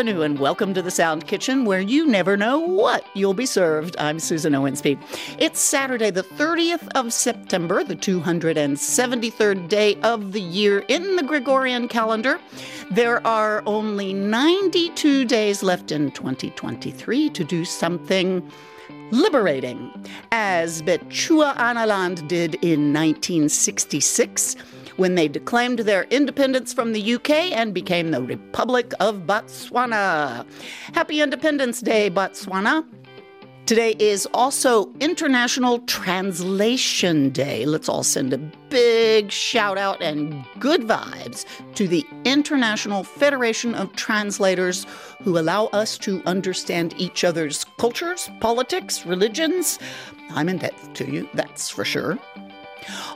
And welcome to the Sound Kitchen where you never know what you'll be served. I'm Susan Owensby. It's Saturday, the 30th of September, the 273rd day of the year in the Gregorian calendar. There are only 92 days left in 2023 to do something liberating, as Bechuanaland did in 1966 when they declaimed their independence from the UK and became the Republic of Botswana. Happy Independence Day, Botswana. Today is also International Translation Day. Let's all send a big shout out and good vibes to the International Federation of Translators who allow us to understand each other's cultures, politics, religions. I'm in debt to you, that's for sure.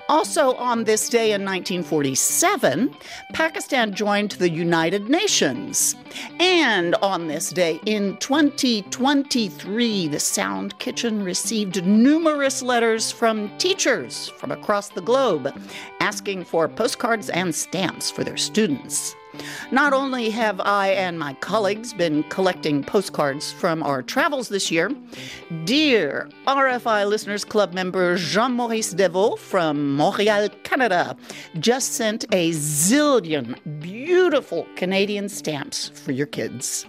Also, on this day in 1947, Pakistan joined the United Nations. And on this day in 2023, the Sound Kitchen received numerous letters from teachers from across the globe asking for postcards and stamps for their students. Not only have I and my colleagues been collecting postcards from our travels this year, dear RFI Listeners Club member Jean Maurice Devaux from Montreal, Canada, just sent a zillion beautiful Canadian stamps for your kids.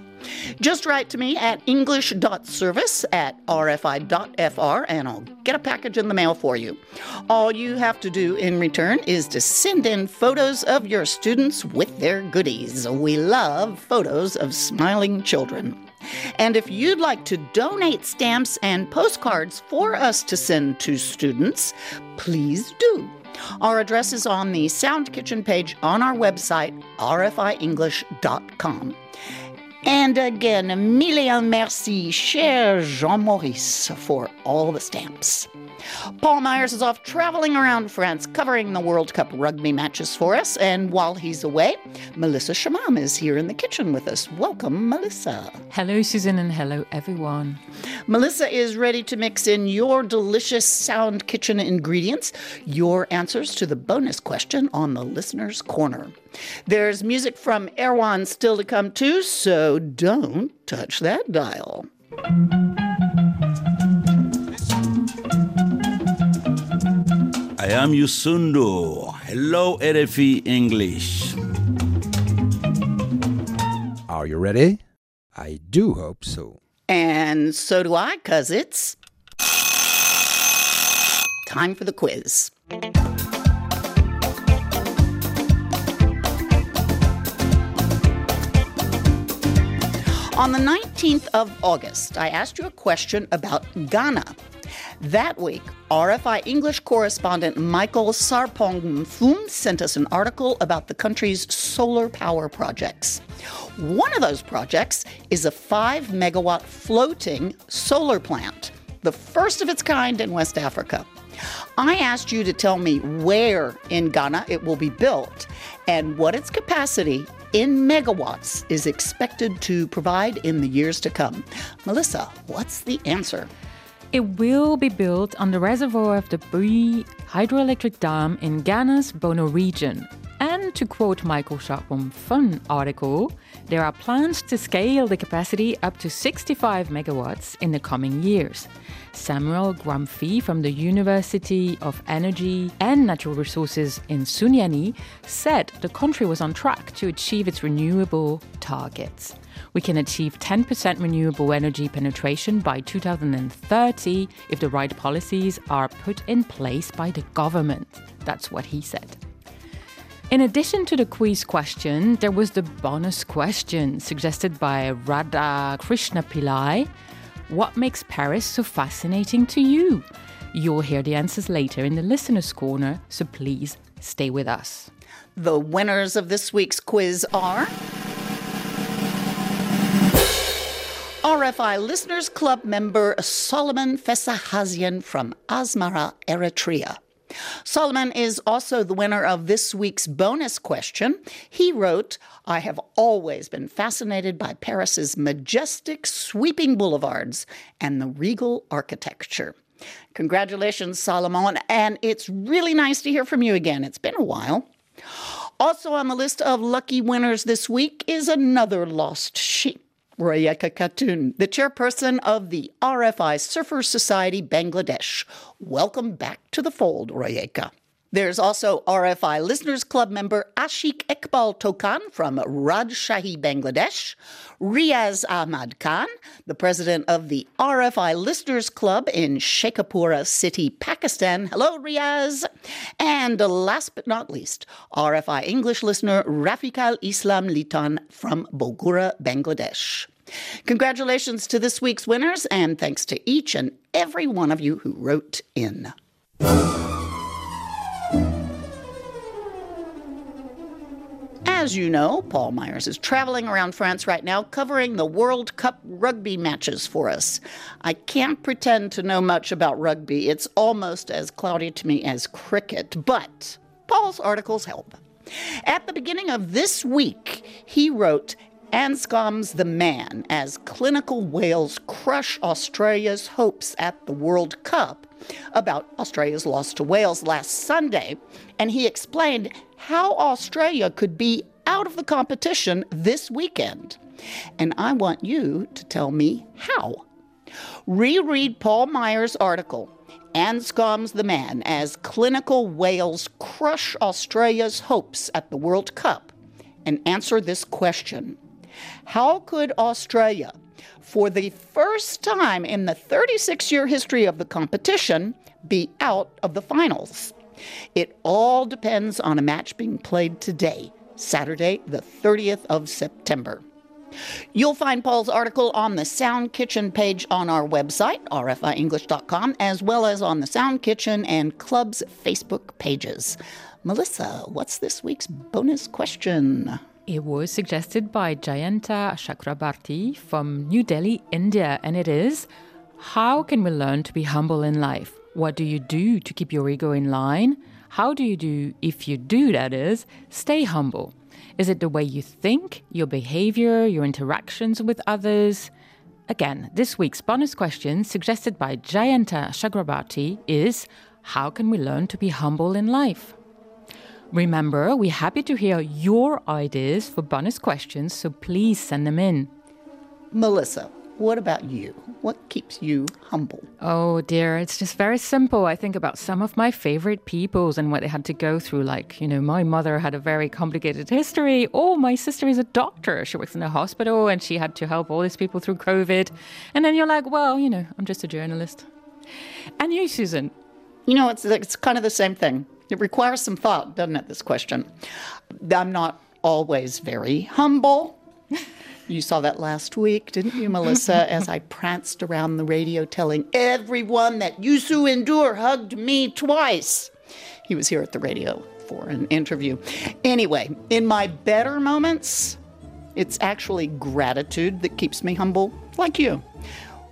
Just write to me at english.service at rfi.fr and I'll get a package in the mail for you. All you have to do in return is to send in photos of your students with their goodies. We love photos of smiling children. And if you'd like to donate stamps and postcards for us to send to students, please do. Our address is on the Sound Kitchen page on our website, rfienglish.com. And again, a million merci, cher Jean Maurice, for all the stamps. Paul Myers is off traveling around France covering the World Cup rugby matches for us. And while he's away, Melissa Chemam is here in the kitchen with us. Welcome, Melissa. Hello, Susan, and hello, everyone. Melissa is ready to mix in your delicious sound kitchen ingredients, your answers to the bonus question on the listener's corner. There's music from Erwan still to come too, so don't touch that dial. I am Youssou N'Dour. Hello, RFI English. Are you ready? I do hope so. And so do I, cuz it's time for the quiz. On the 19th of August, I asked you a question about Ghana. That week, RFI English correspondent Michael Sarpong Mfum sent us an article about the country's solar power projects. One of those projects is a 5 megawatt floating solar plant, the first of its kind in West Africa. I asked you to tell me where in Ghana it will be built and what its capacity in megawatts is expected to provide in the years to come. Melissa, what's the answer? It will be built on the reservoir of the Bui hydroelectric dam in Ghana's Bono region. And to quote Michael Sarpong Mfum article, there are plans to scale the capacity up to 65 megawatts in the coming years. Samuel Gyamfi from the University of Energy and Natural Resources in Sunyani said the country was on track to achieve its renewable targets. We can achieve 10% renewable energy penetration by 2030 if the right policies are put in place by the government. That's what he said. In addition to the quiz question, there was the bonus question suggested by Radha Krishna Pillai. What makes Paris so fascinating to you? You'll hear the answers later in the listener's corner, so please stay with us. The winners of this week's quiz are RFI Listeners Club member Solomon Fesahazian from Asmara, Eritrea. Solomon is also the winner of this week's bonus question. He wrote, I have always been fascinated by Paris's majestic, sweeping boulevards and the regal architecture. Congratulations, Solomon, and it's really nice to hear from you again. It's been a while. Also on the list of lucky winners this week is another lost sheep. Royeka Khatun, the chairperson of the RFI Surfer Society Bangladesh. Welcome back to the fold, Royeka. There's also RFI Listeners Club member Ashik Ekbal Tokan from Rajshahi, Bangladesh, Riaz Ahmad Khan, the president of the RFI Listeners Club in Sheikhupura City, Pakistan. Hello, Riaz. And last but not least, RFI English listener Rafikal Islam Litan from Bogura, Bangladesh. Congratulations to this week's winners, and thanks to each and every one of you who wrote in. As you know, Paul Myers is traveling around France right now covering the World Cup rugby matches for us. I can't pretend to know much about rugby, it's almost as cloudy to me as cricket, but Paul's articles help. At the beginning of this week, he wrote Anscombe's The Man as clinical Wales crush Australia's hopes at the World Cup about Australia's loss to Wales last Sunday, and he explained how Australia could be out of the competition this weekend. And I want you to tell me how. Reread Paul Myers' article, Anscombe's the Man, as clinical Wales crush Australia's hopes at the World Cup, and answer this question How could Australia, for the first time in the 36 year history of the competition, be out of the finals? It all depends on a match being played today, Saturday, the 30th of September. You'll find Paul's article on the Sound Kitchen page on our website, rfienglish.com, as well as on the Sound Kitchen and Club's Facebook pages. Melissa, what's this week's bonus question? It was suggested by Jayanta Chakrabarti from New Delhi, India, and it is How can we learn to be humble in life? What do you do to keep your ego in line? How do you do, if you do, that is, stay humble? Is it the way you think, your behavior, your interactions with others? Again, this week's bonus question, suggested by Jayanta Chakrabarti, is How can we learn to be humble in life? Remember, we're happy to hear your ideas for bonus questions, so please send them in. Melissa, what about you? What keeps you humble? Oh dear, it's just very simple. I think about some of my favorite peoples and what they had to go through. Like, you know, my mother had a very complicated history. Oh, my sister is a doctor. She works in a hospital and she had to help all these people through COVID. And then you're like, well, you know, I'm just a journalist. And you, Susan? You know, it's, it's kind of the same thing. It requires some thought, doesn't it, this question? I'm not always very humble. You saw that last week, didn't you, Melissa, as I pranced around the radio telling everyone that Youssou N'Dour hugged me twice. He was here at the radio for an interview. Anyway, in my better moments, it's actually gratitude that keeps me humble, like you.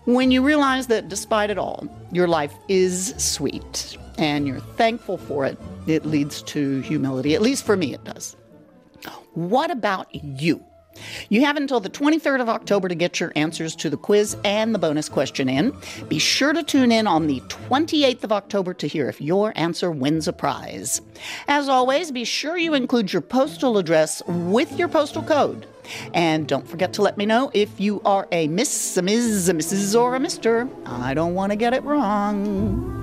When you realize that despite it all, your life is sweet and you're thankful for it, it leads to humility. At least for me, it does. What about you? You have until the 23rd of October to get your answers to the quiz and the bonus question in. Be sure to tune in on the 28th of October to hear if your answer wins a prize. As always, be sure you include your postal address with your postal code. And don't forget to let me know if you are a Miss, a Ms., a Mrs., or a Mister. I don't want to get it wrong.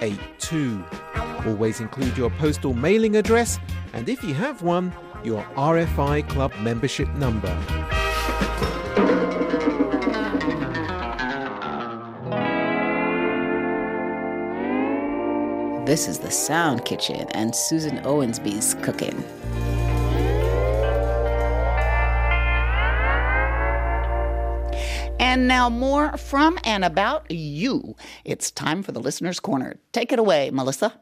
9682. Always include your postal mailing address and if you have one, your RFI Club membership number. This is the Sound Kitchen and Susan Owensby's cooking. And now more from and about you. It's time for the Listener's Corner. Take it away, Melissa.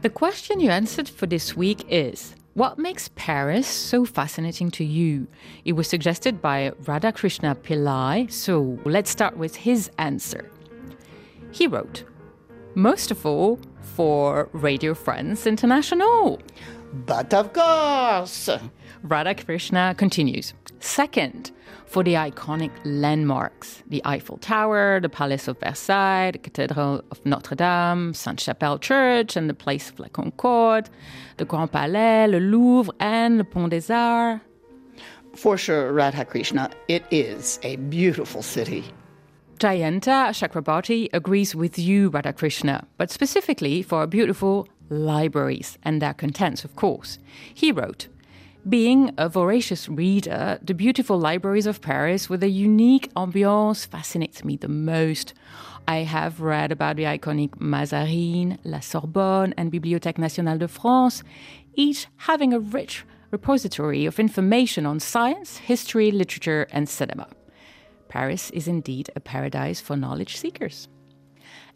The question you answered for this week is What makes Paris so fascinating to you? It was suggested by Radhakrishna Pillai, so let's start with his answer. He wrote, Most of all, for Radio France International. But of course. Radhakrishna continues. Second, for the iconic landmarks the Eiffel Tower, the Palace of Versailles, the Cathedral of Notre Dame, Sainte Chapelle Church, and the Place of la Concorde, the Grand Palais, le Louvre, and the Pont des Arts. For sure, Radhakrishna, it is a beautiful city. Jayanta Chakrabarti agrees with you, Radhakrishna, but specifically for a beautiful libraries and their contents, of course. He wrote, being a voracious reader, the beautiful libraries of Paris with a unique ambiance fascinates me the most. I have read about the iconic Mazarine, La Sorbonne, and Bibliothèque Nationale de France, each having a rich repository of information on science, history, literature, and cinema. Paris is indeed a paradise for knowledge seekers.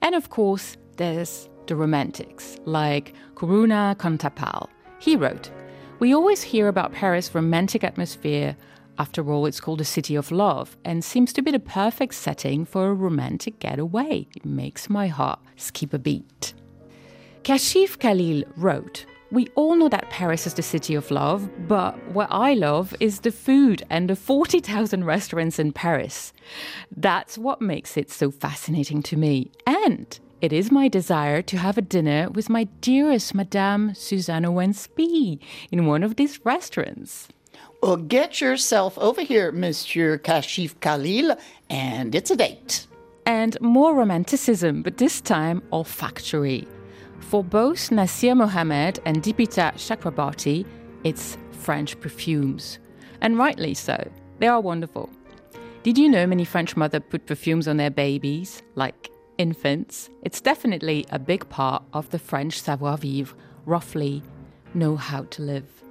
And of course, there's the romantics, like Karuna Kantapal. He wrote, we always hear about Paris' romantic atmosphere. After all, it's called a city of love and seems to be the perfect setting for a romantic getaway. It makes my heart skip a beat. Kashif Khalil wrote, we all know that Paris is the city of love, but what I love is the food and the 40,000 restaurants in Paris. That's what makes it so fascinating to me. And it is my desire to have a dinner with my dearest Madame Suzanne Owensby in one of these restaurants. Well, get yourself over here, Monsieur Kashif Khalil, and it's a date. And more romanticism, but this time olfactory. For both Nasir Mohammed and Deepika Chakrabarti, it's French perfumes. And rightly so. They are wonderful. Did you know many French mothers put perfumes on their babies, like infants? It's definitely a big part of the French savoir vivre, roughly, know how to live.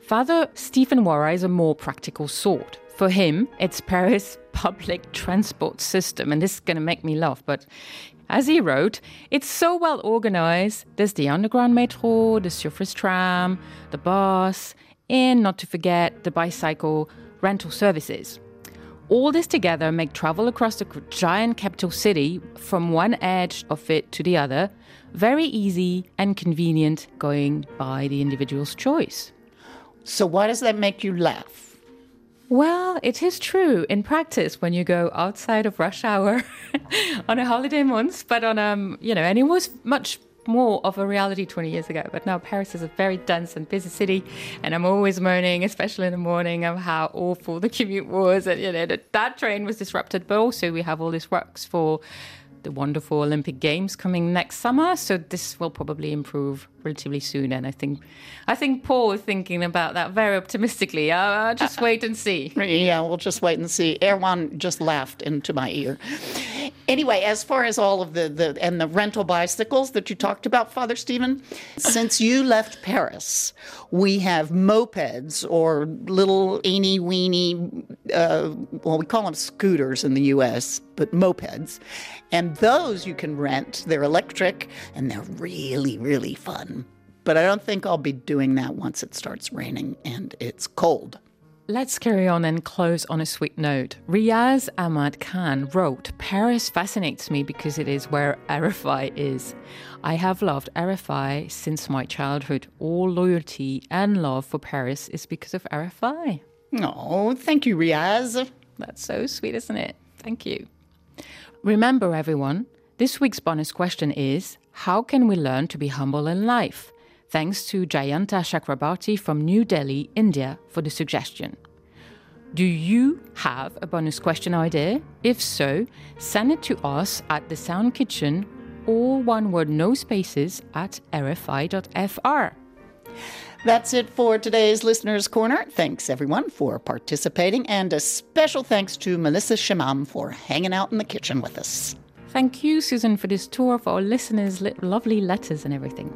Father Stephen Warra is a more practical sort. For him, it's Paris' public transport system, and this is going to make me laugh, but as he wrote, it's so well organized. There's the underground metro, the surface tram, the bus, and not to forget the bicycle rental services. All this together make travel across the giant capital city from one edge of it to the other very easy and convenient going by the individual's choice. So, why does that make you laugh? Well, it is true in practice when you go outside of rush hour on a holiday month, but on um, you know, and it was much more of a reality 20 years ago. But now Paris is a very dense and busy city, and I'm always moaning, especially in the morning, of how awful the commute was, and you know that that train was disrupted. But also we have all these works for the wonderful Olympic Games coming next summer, so this will probably improve relatively soon. And I think, I think Paul is thinking about that very optimistically. Uh, just wait and see. Yeah, we'll just wait and see. Erwan just laughed into my ear. Anyway, as far as all of the, the and the rental bicycles that you talked about, Father Stephen, since you left Paris, we have mopeds or little eeny weeny, uh, well, we call them scooters in the U.S., but mopeds, and those you can rent. They're electric and they're really, really fun. But I don't think I'll be doing that once it starts raining and it's cold. Let's carry on and close on a sweet note. Riaz Ahmad Khan wrote Paris fascinates me because it is where RFI is. I have loved RFI since my childhood. All loyalty and love for Paris is because of RFI. Oh, thank you, Riaz. That's so sweet, isn't it? Thank you. Remember, everyone, this week's bonus question is How can we learn to be humble in life? Thanks to Jayanta Chakrabarti from New Delhi, India, for the suggestion. Do you have a bonus question idea? If so, send it to us at the Sound Kitchen all one word, no spaces, at rfi.fr. That's it for today's Listener's Corner. Thanks everyone for participating, and a special thanks to Melissa Chemam for hanging out in the kitchen with us. Thank you, Susan, for this tour for our listeners' lovely letters and everything.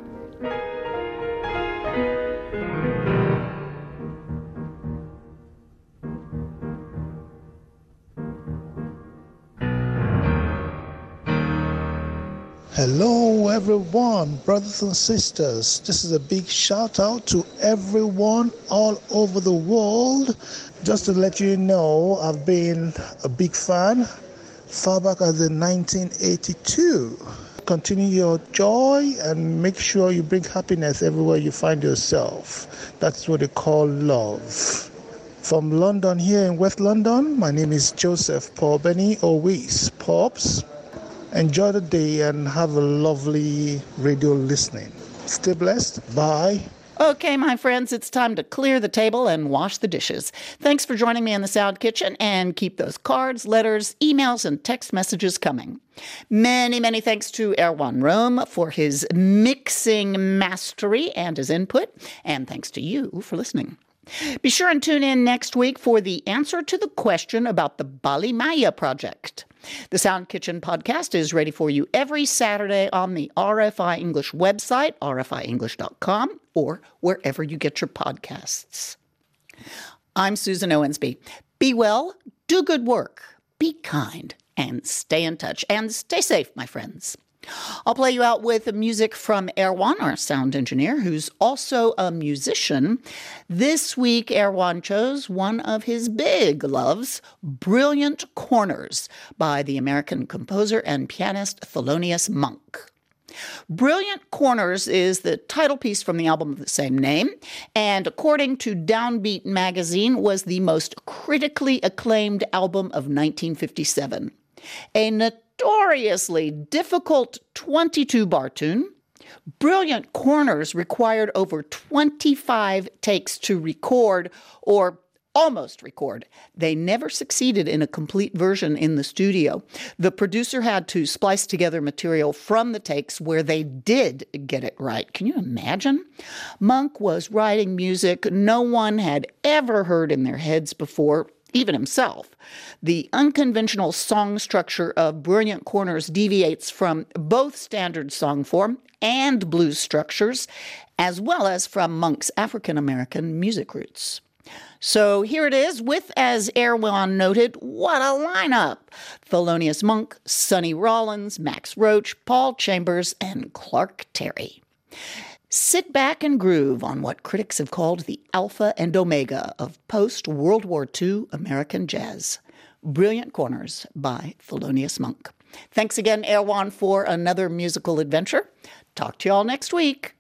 Hello, everyone, brothers and sisters. This is a big shout out to everyone all over the world. Just to let you know, I've been a big fan far back as in 1982. Continue your joy and make sure you bring happiness everywhere you find yourself. That's what they call love. From London, here in West London, my name is Joseph Paul Benny Owis Pops. Enjoy the day and have a lovely radio listening. Stay blessed. Bye. Okay, my friends, it's time to clear the table and wash the dishes. Thanks for joining me in the Sound Kitchen and keep those cards, letters, emails, and text messages coming. Many, many thanks to Erwan Rome for his mixing mastery and his input, and thanks to you for listening. Be sure and tune in next week for the answer to the question about the Bali Maya project. The Sound Kitchen podcast is ready for you every Saturday on the RFI English website, rfienglish.com, or wherever you get your podcasts. I'm Susan Owensby. Be well, do good work, be kind, and stay in touch. And stay safe, my friends. I'll play you out with music from Erwan, our sound engineer, who's also a musician. This week, Erwan chose one of his big loves, Brilliant Corners, by the American composer and pianist Thelonious Monk. Brilliant Corners is the title piece from the album of the same name, and according to Downbeat magazine, was the most critically acclaimed album of 1957. A notoriously difficult 22 bar tune. Brilliant Corners required over 25 takes to record or almost record. They never succeeded in a complete version in the studio. The producer had to splice together material from the takes where they did get it right. Can you imagine? Monk was writing music no one had ever heard in their heads before even himself. The unconventional song structure of Brilliant Corners deviates from both standard song form and blues structures, as well as from Monk's African American music roots. So here it is, with, as Erwan noted, what a lineup! Thelonious Monk, Sonny Rollins, Max Roach, Paul Chambers, and Clark Terry. Sit back and groove on what critics have called the alpha and omega of post World War II American jazz. Brilliant Corners by Thelonious Monk. Thanks again, Erwan, for another musical adventure. Talk to you all next week.